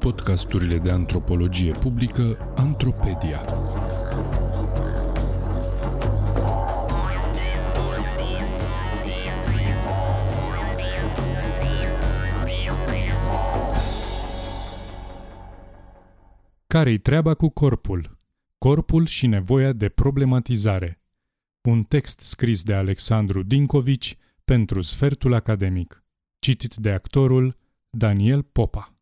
Podcasturile de antropologie publică Antropedia. Care-i treaba cu corpul? Corpul și nevoia de problematizare. Un text scris de Alexandru Dincovici pentru Sfertul Academic. Citit de actorul Daniel Popa.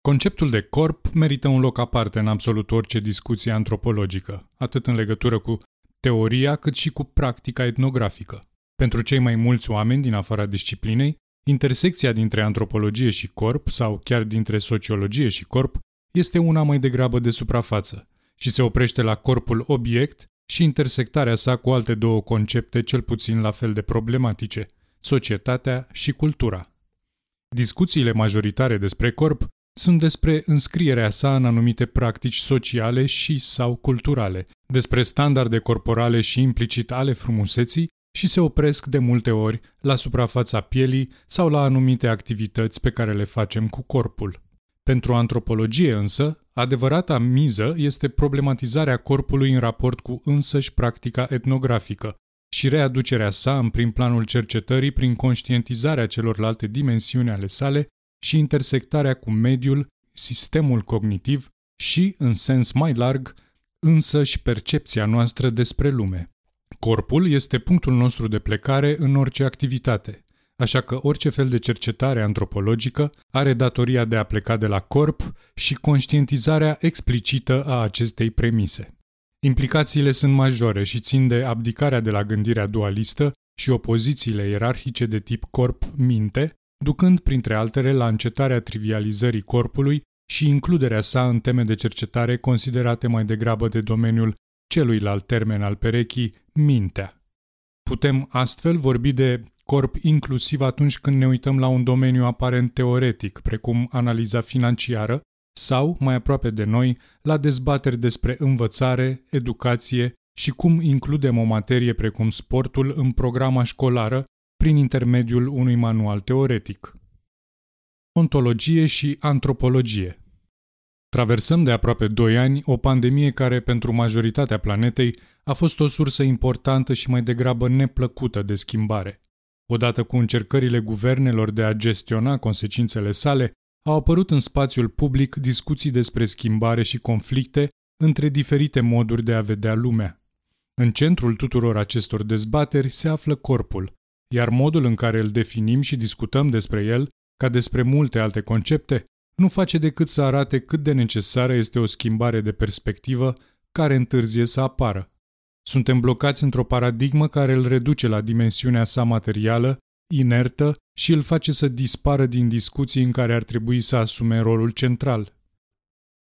Conceptul de corp merită un loc aparte în absolut orice discuție antropologică, atât în legătură cu teoria cât și cu practica etnografică. Pentru cei mai mulți oameni din afara disciplinei, intersecția dintre antropologie și corp sau chiar dintre sociologie și corp este una mai degrabă de suprafață și se oprește la corpul obiect și intersectarea sa cu alte două concepte cel puțin la fel de problematice, societatea și cultura. Discuțiile majoritare despre corp sunt despre înscrierea sa în anumite practici sociale și sau culturale, despre standarde corporale și implicit ale frumuseții și se opresc de multe ori la suprafața pielii sau la anumite activități pe care le facem cu corpul. Pentru antropologie însă, adevărata miză este problematizarea corpului în raport cu însăși practica etnografică și readucerea sa în prim planul cercetării prin conștientizarea celorlalte dimensiuni ale sale și intersectarea cu mediul, sistemul cognitiv și, în sens mai larg, însăși percepția noastră despre lume. Corpul este punctul nostru de plecare în orice activitate, așa că orice fel de cercetare antropologică are datoria de a pleca de la corp și conștientizarea explicită a acestei premise. Implicațiile sunt majore și țin de abdicarea de la gândirea dualistă și opozițiile ierarhice de tip corp-minte, ducând printre altele la încetarea trivializării corpului și includerea sa în teme de cercetare considerate mai degrabă de domeniul celuilalt termen al perechii, mintea. Putem astfel vorbi de corp inclusiv atunci când ne uităm la un domeniu aparent teoretic, precum analiza financiară, sau, mai aproape de noi, la dezbateri despre învățare, educație și cum includem o materie precum sportul în programa școlară prin intermediul unui manual teoretic. Ontologie și antropologie Traversăm de aproape 2 ani o pandemie care, pentru majoritatea planetei, a fost o sursă importantă și mai degrabă neplăcută de schimbare. Odată cu încercările guvernelor de a gestiona consecințele sale, au apărut în spațiul public discuții despre schimbare și conflicte între diferite moduri de a vedea lumea. În centrul tuturor acestor dezbateri se află corpul, iar modul în care îl definim și discutăm despre el, ca despre multe alte concepte, nu face decât să arate cât de necesară este o schimbare de perspectivă care întârzie să apară. Suntem blocați într-o paradigmă care îl reduce la dimensiunea sa materială, inertă și îl face să dispară din discuții în care ar trebui să asume rolul central.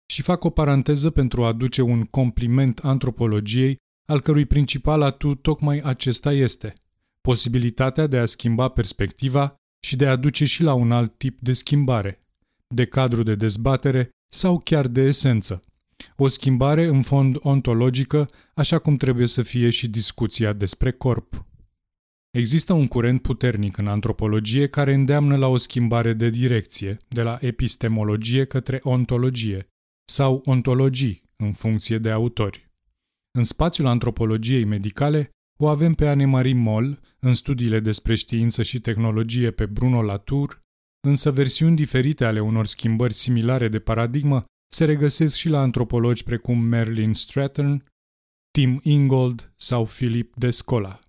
Și fac o paranteză pentru a aduce un compliment antropologiei, al cărui principal atu tocmai acesta este – posibilitatea de a schimba perspectiva și de a duce și la un alt tip de schimbare, de cadru de dezbatere sau chiar de esență. O schimbare în fond ontologică, așa cum trebuie să fie și discuția despre corp. Există un curent puternic în antropologie care îndeamnă la o schimbare de direcție, de la epistemologie către ontologie, sau ontologii, în funcție de autori. În spațiul antropologiei medicale, o avem pe Anne-Marie Moll în studiile despre știință și tehnologie pe Bruno Latour, însă versiuni diferite ale unor schimbări similare de paradigmă se regăsesc și la antropologi precum Merlin Stratton, Tim Ingold sau Philip Descola.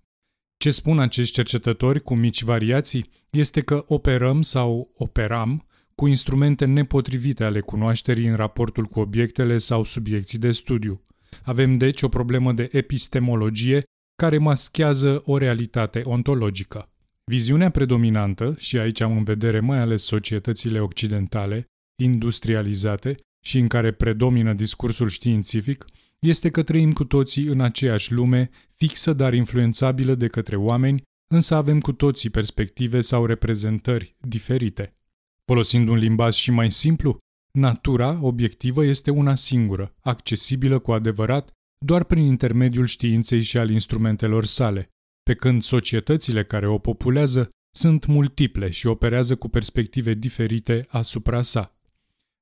Ce spun acești cercetători cu mici variații este că operăm sau operam cu instrumente nepotrivite ale cunoașterii în raportul cu obiectele sau subiecții de studiu. Avem deci o problemă de epistemologie care maschează o realitate ontologică. Viziunea predominantă, și aici am în vedere mai ales societățile occidentale, industrializate și în care predomină discursul științific, este că trăim cu toții în aceeași lume, fixă dar influențabilă de către oameni, însă avem cu toții perspective sau reprezentări diferite. Folosind un limbaj și mai simplu, natura obiectivă este una singură, accesibilă cu adevărat doar prin intermediul științei și al instrumentelor sale, pe când societățile care o populează sunt multiple și operează cu perspective diferite asupra sa.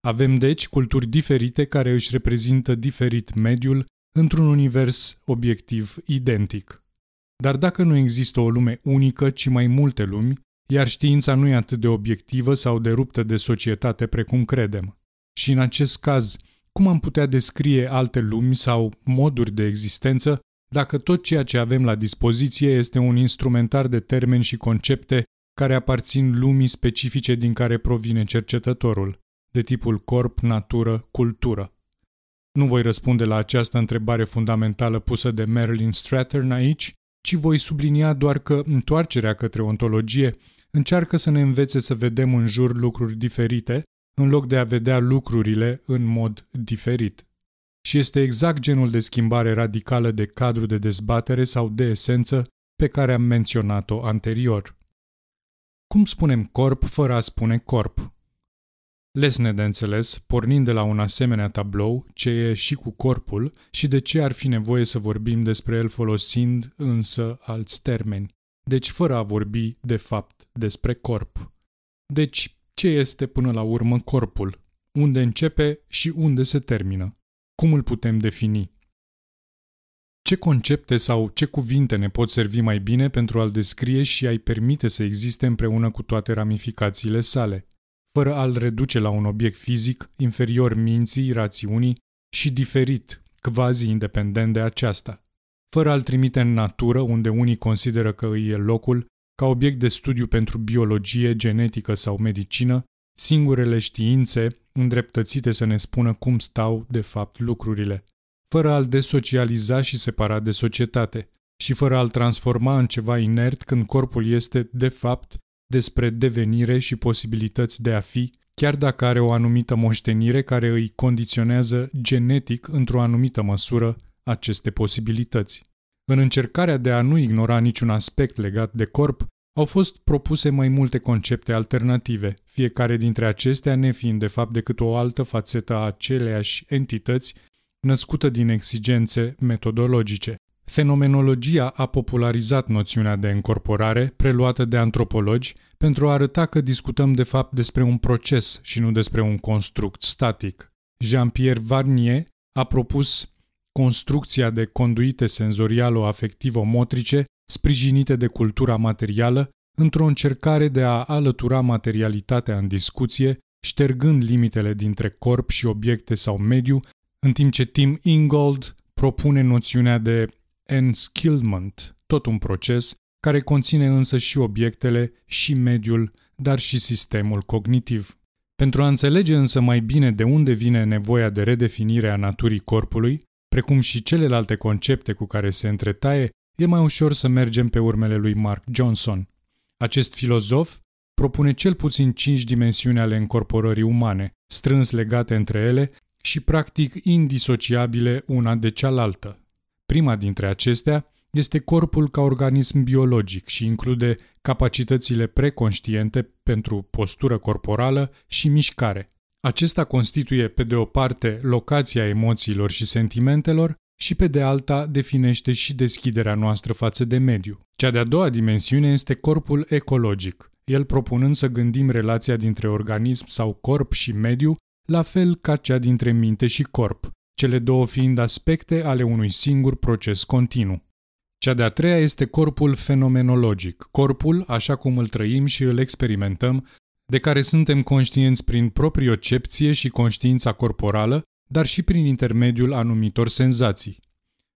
Avem deci culturi diferite care își reprezintă diferit mediul într-un univers obiectiv identic. Dar dacă nu există o lume unică, ci mai multe lumi, iar știința nu e atât de obiectivă sau de ruptă de societate precum credem. Și în acest caz, cum am putea descrie alte lumi sau moduri de existență dacă tot ceea ce avem la dispoziție este un instrumentar de termeni și concepte care aparțin lumii specifice din care provine cercetătorul, de tipul corp, natură, cultură. Nu voi răspunde la această întrebare fundamentală pusă de Marilyn Strathern aici, ci voi sublinia doar că întoarcerea către ontologie încearcă să ne învețe să vedem în jur lucruri diferite, în loc de a vedea lucrurile în mod diferit. Și este exact genul de schimbare radicală de cadru de dezbatere sau de esență pe care am menționat-o anterior. Cum spunem corp fără a spune corp? Lesne de înțeles, pornind de la un asemenea tablou, ce e și cu corpul și de ce ar fi nevoie să vorbim despre el folosind însă alți termeni, deci fără a vorbi de fapt despre corp. Deci, ce este până la urmă corpul? Unde începe și unde se termină? Cum îl putem defini? Ce concepte sau ce cuvinte ne pot servi mai bine pentru a-l descrie și a-i permite să existe împreună cu toate ramificațiile sale, fără a-l reduce la un obiect fizic inferior minții, rațiunii și diferit, quasi independent de aceasta, fără a-l trimite în natură unde unii consideră că îi e locul, ca obiect de studiu pentru biologie, genetică sau medicină, singurele științe îndreptățite să ne spună cum stau de fapt lucrurile fără a-l desocializa și separa de societate și fără a-l transforma în ceva inert când corpul este, de fapt, despre devenire și posibilități de a fi, chiar dacă are o anumită moștenire care îi condiționează genetic într-o anumită măsură aceste posibilități. În încercarea de a nu ignora niciun aspect legat de corp, au fost propuse mai multe concepte alternative, fiecare dintre acestea nefiind de fapt decât o altă fațetă a aceleiași entități născută din exigențe metodologice. Fenomenologia a popularizat noțiunea de încorporare, preluată de antropologi, pentru a arăta că discutăm de fapt despre un proces și nu despre un construct static. Jean-Pierre Varnier a propus construcția de conduite senzorialo-afectivo-motrice sprijinite de cultura materială într-o încercare de a alătura materialitatea în discuție, ștergând limitele dintre corp și obiecte sau mediu în timp ce Tim Ingold propune noțiunea de enskillment, tot un proces care conține însă și obiectele, și mediul, dar și sistemul cognitiv. Pentru a înțelege însă mai bine de unde vine nevoia de redefinire a naturii corpului, precum și celelalte concepte cu care se întretaie, e mai ușor să mergem pe urmele lui Mark Johnson. Acest filozof propune cel puțin cinci dimensiuni ale încorporării umane, strâns legate între ele și practic indisociabile una de cealaltă. Prima dintre acestea este corpul ca organism biologic și include capacitățile preconștiente pentru postură corporală și mișcare. Acesta constituie, pe de o parte, locația emoțiilor și sentimentelor și, pe de alta, definește și deschiderea noastră față de mediu. Cea de-a doua dimensiune este corpul ecologic, el propunând să gândim relația dintre organism sau corp și mediu la fel ca cea dintre minte și corp, cele două fiind aspecte ale unui singur proces continuu. Cea de-a treia este corpul fenomenologic, corpul așa cum îl trăim și îl experimentăm, de care suntem conștienți prin propriocepție și conștiința corporală, dar și prin intermediul anumitor senzații.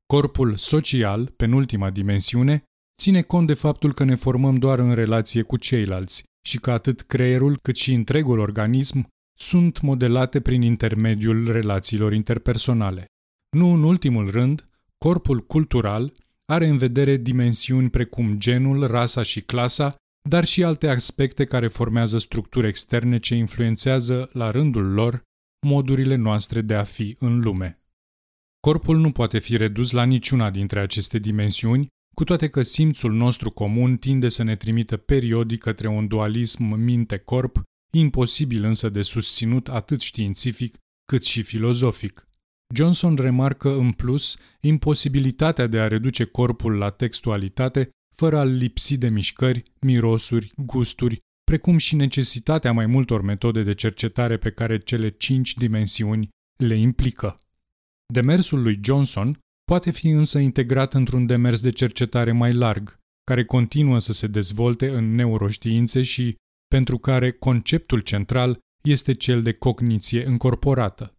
Corpul social, penultima dimensiune, ține cont de faptul că ne formăm doar în relație cu ceilalți și că atât creierul cât și întregul organism sunt modelate prin intermediul relațiilor interpersonale. Nu în ultimul rând, corpul cultural are în vedere dimensiuni precum genul, rasa și clasa, dar și alte aspecte care formează structuri externe ce influențează, la rândul lor, modurile noastre de a fi în lume. Corpul nu poate fi redus la niciuna dintre aceste dimensiuni, cu toate că simțul nostru comun tinde să ne trimită periodic către un dualism minte-corp imposibil însă de susținut atât științific cât și filozofic. Johnson remarcă în plus imposibilitatea de a reduce corpul la textualitate fără a lipsi de mișcări, mirosuri, gusturi, precum și necesitatea mai multor metode de cercetare pe care cele cinci dimensiuni le implică. Demersul lui Johnson poate fi însă integrat într-un demers de cercetare mai larg, care continuă să se dezvolte în neuroștiințe și pentru care conceptul central este cel de cogniție încorporată.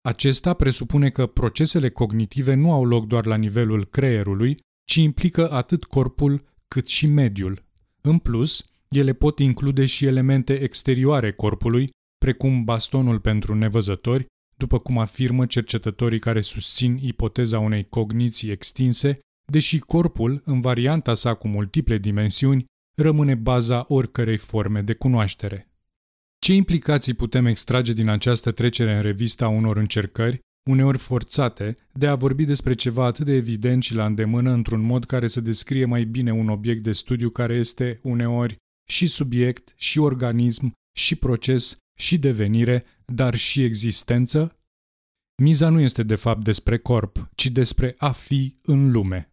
Acesta presupune că procesele cognitive nu au loc doar la nivelul creierului, ci implică atât corpul cât și mediul. În plus, ele pot include și elemente exterioare corpului, precum bastonul pentru nevăzători, după cum afirmă cercetătorii care susțin ipoteza unei cogniții extinse, deși corpul, în varianta sa cu multiple dimensiuni, rămâne baza oricărei forme de cunoaștere. Ce implicații putem extrage din această trecere în revista unor încercări, uneori forțate, de a vorbi despre ceva atât de evident și la îndemână într-un mod care să descrie mai bine un obiect de studiu care este, uneori, și subiect, și organism, și proces, și devenire, dar și existență? Miza nu este de fapt despre corp, ci despre a fi în lume.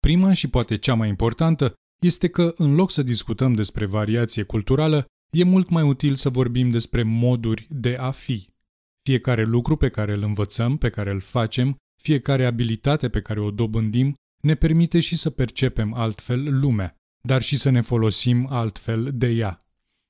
Prima și poate cea mai importantă este că, în loc să discutăm despre variație culturală, e mult mai util să vorbim despre moduri de a fi. Fiecare lucru pe care îl învățăm, pe care îl facem, fiecare abilitate pe care o dobândim, ne permite și să percepem altfel lumea, dar și să ne folosim altfel de ea.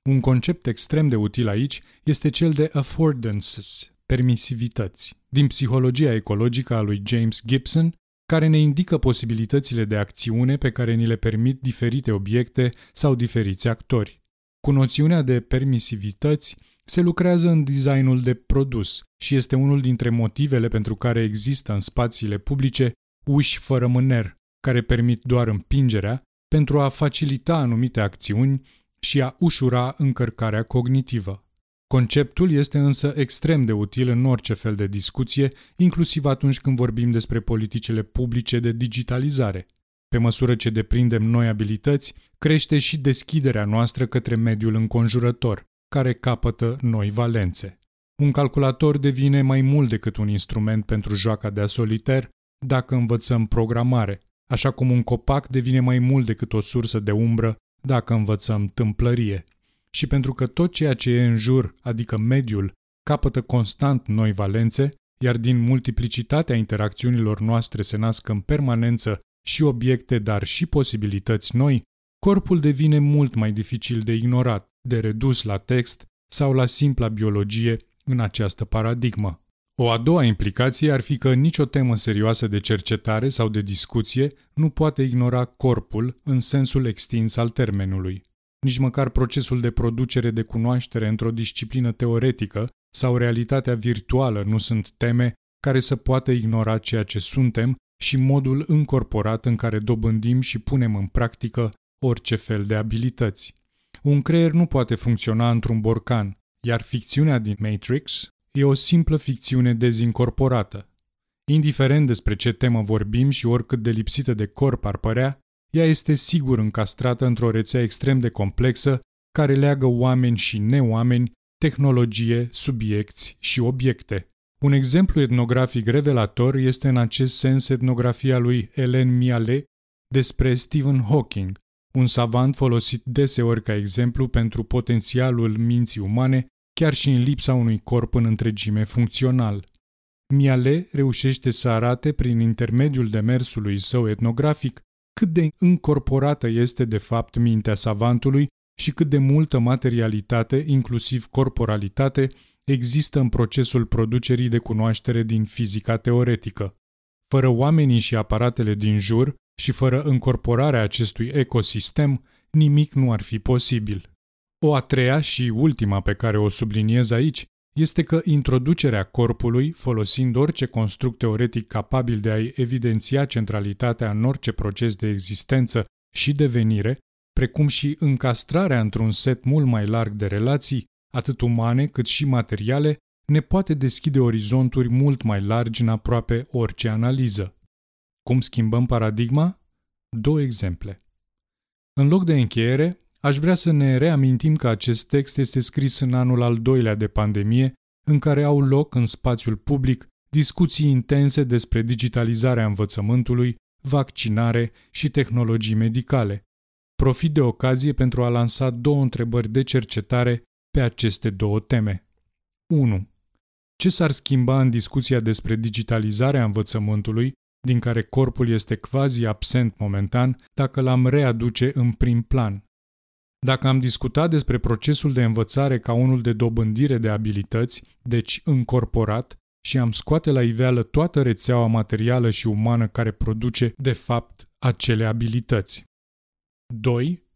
Un concept extrem de util aici este cel de affordances, permisivități, din psihologia ecologică a lui James Gibson, care ne indică posibilitățile de acțiune pe care ni le permit diferite obiecte sau diferiți actori. Cu noțiunea de permisivități se lucrează în designul de produs și este unul dintre motivele pentru care există în spațiile publice uși fără mâner, care permit doar împingerea, pentru a facilita anumite acțiuni și a ușura încărcarea cognitivă. Conceptul este însă extrem de util în orice fel de discuție, inclusiv atunci când vorbim despre politicile publice de digitalizare. Pe măsură ce deprindem noi abilități, crește și deschiderea noastră către mediul înconjurător, care capătă noi valențe. Un calculator devine mai mult decât un instrument pentru joaca de soliter dacă învățăm programare, așa cum un copac devine mai mult decât o sursă de umbră dacă învățăm tâmplărie. Și pentru că tot ceea ce e în jur, adică mediul, capătă constant noi valențe, iar din multiplicitatea interacțiunilor noastre se nasc în permanență și obiecte, dar și posibilități noi, corpul devine mult mai dificil de ignorat, de redus la text sau la simpla biologie în această paradigmă. O a doua implicație ar fi că nicio temă serioasă de cercetare sau de discuție nu poate ignora corpul în sensul extins al termenului. Nici măcar procesul de producere de cunoaștere într-o disciplină teoretică sau realitatea virtuală nu sunt teme care să poată ignora ceea ce suntem și modul încorporat în care dobândim și punem în practică orice fel de abilități. Un creier nu poate funcționa într-un borcan, iar ficțiunea din Matrix e o simplă ficțiune dezincorporată. Indiferent despre ce temă vorbim și oricât de lipsită de corp ar părea, ea este sigur încastrată într-o rețea extrem de complexă care leagă oameni și neoameni, tehnologie, subiecti și obiecte. Un exemplu etnografic revelator este în acest sens etnografia lui Hélène Mialet despre Stephen Hawking, un savant folosit deseori ca exemplu pentru potențialul minții umane, chiar și în lipsa unui corp în întregime funcțional. Miale reușește să arate prin intermediul demersului său etnografic cât de încorporată este de fapt mintea savantului și cât de multă materialitate, inclusiv corporalitate, există în procesul producerii de cunoaștere din fizica teoretică. Fără oamenii și aparatele din jur și fără încorporarea acestui ecosistem, nimic nu ar fi posibil. O a treia și ultima pe care o subliniez aici este că introducerea corpului, folosind orice construct teoretic capabil de a-i evidenția centralitatea în orice proces de existență și devenire, precum și încastrarea într-un set mult mai larg de relații, atât umane cât și materiale, ne poate deschide orizonturi mult mai largi în aproape orice analiză. Cum schimbăm paradigma? Două exemple. În loc de încheiere, aș vrea să ne reamintim că acest text este scris în anul al doilea de pandemie, în care au loc în spațiul public discuții intense despre digitalizarea învățământului vaccinare și tehnologii medicale. Profit de ocazie pentru a lansa două întrebări de cercetare pe aceste două teme. 1. Ce s-ar schimba în discuția despre digitalizarea învățământului, din care corpul este quasi absent momentan, dacă l-am readuce în prim plan? Dacă am discutat despre procesul de învățare ca unul de dobândire de abilități, deci încorporat, și am scoate la iveală toată rețeaua materială și umană care produce, de fapt, acele abilități. 2.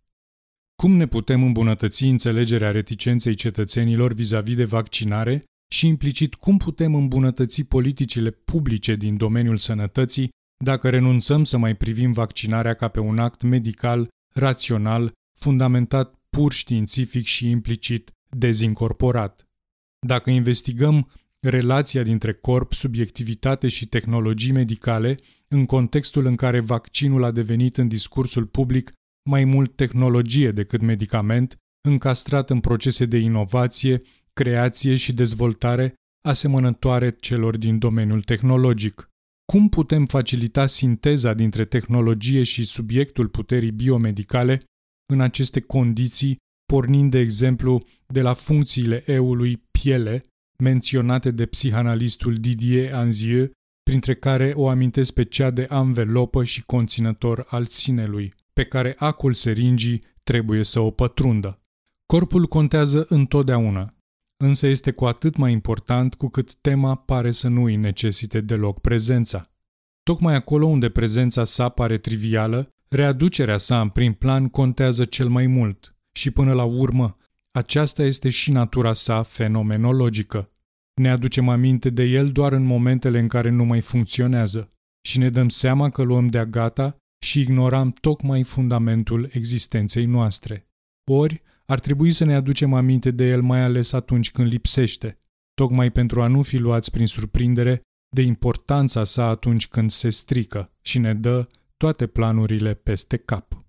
Cum ne putem îmbunătăți înțelegerea reticenței cetățenilor vis-a-vis de vaccinare și implicit cum putem îmbunătăți politicile publice din domeniul sănătății dacă renunțăm să mai privim vaccinarea ca pe un act medical, rațional, fundamentat pur științific și implicit dezincorporat. Dacă investigăm relația dintre corp, subiectivitate și tehnologii medicale în contextul în care vaccinul a devenit în discursul public mai mult tehnologie decât medicament, încastrat în procese de inovație, creație și dezvoltare asemănătoare celor din domeniul tehnologic. Cum putem facilita sinteza dintre tehnologie și subiectul puterii biomedicale în aceste condiții, pornind de exemplu de la funcțiile eului piele, menționate de psihanalistul Didier Anzieu, printre care o amintesc pe cea de anvelopă și conținător al sinelui, pe care acul seringii trebuie să o pătrundă. Corpul contează întotdeauna, însă este cu atât mai important cu cât tema pare să nu îi necesite deloc prezența. Tocmai acolo unde prezența sa pare trivială, readucerea sa în prim plan contează cel mai mult și până la urmă, aceasta este și natura sa fenomenologică. Ne aducem aminte de el doar în momentele în care nu mai funcționează și ne dăm seama că luăm de-a gata și ignoram tocmai fundamentul existenței noastre. Ori, ar trebui să ne aducem aminte de el mai ales atunci când lipsește, tocmai pentru a nu fi luați prin surprindere de importanța sa atunci când se strică și ne dă toate planurile peste cap.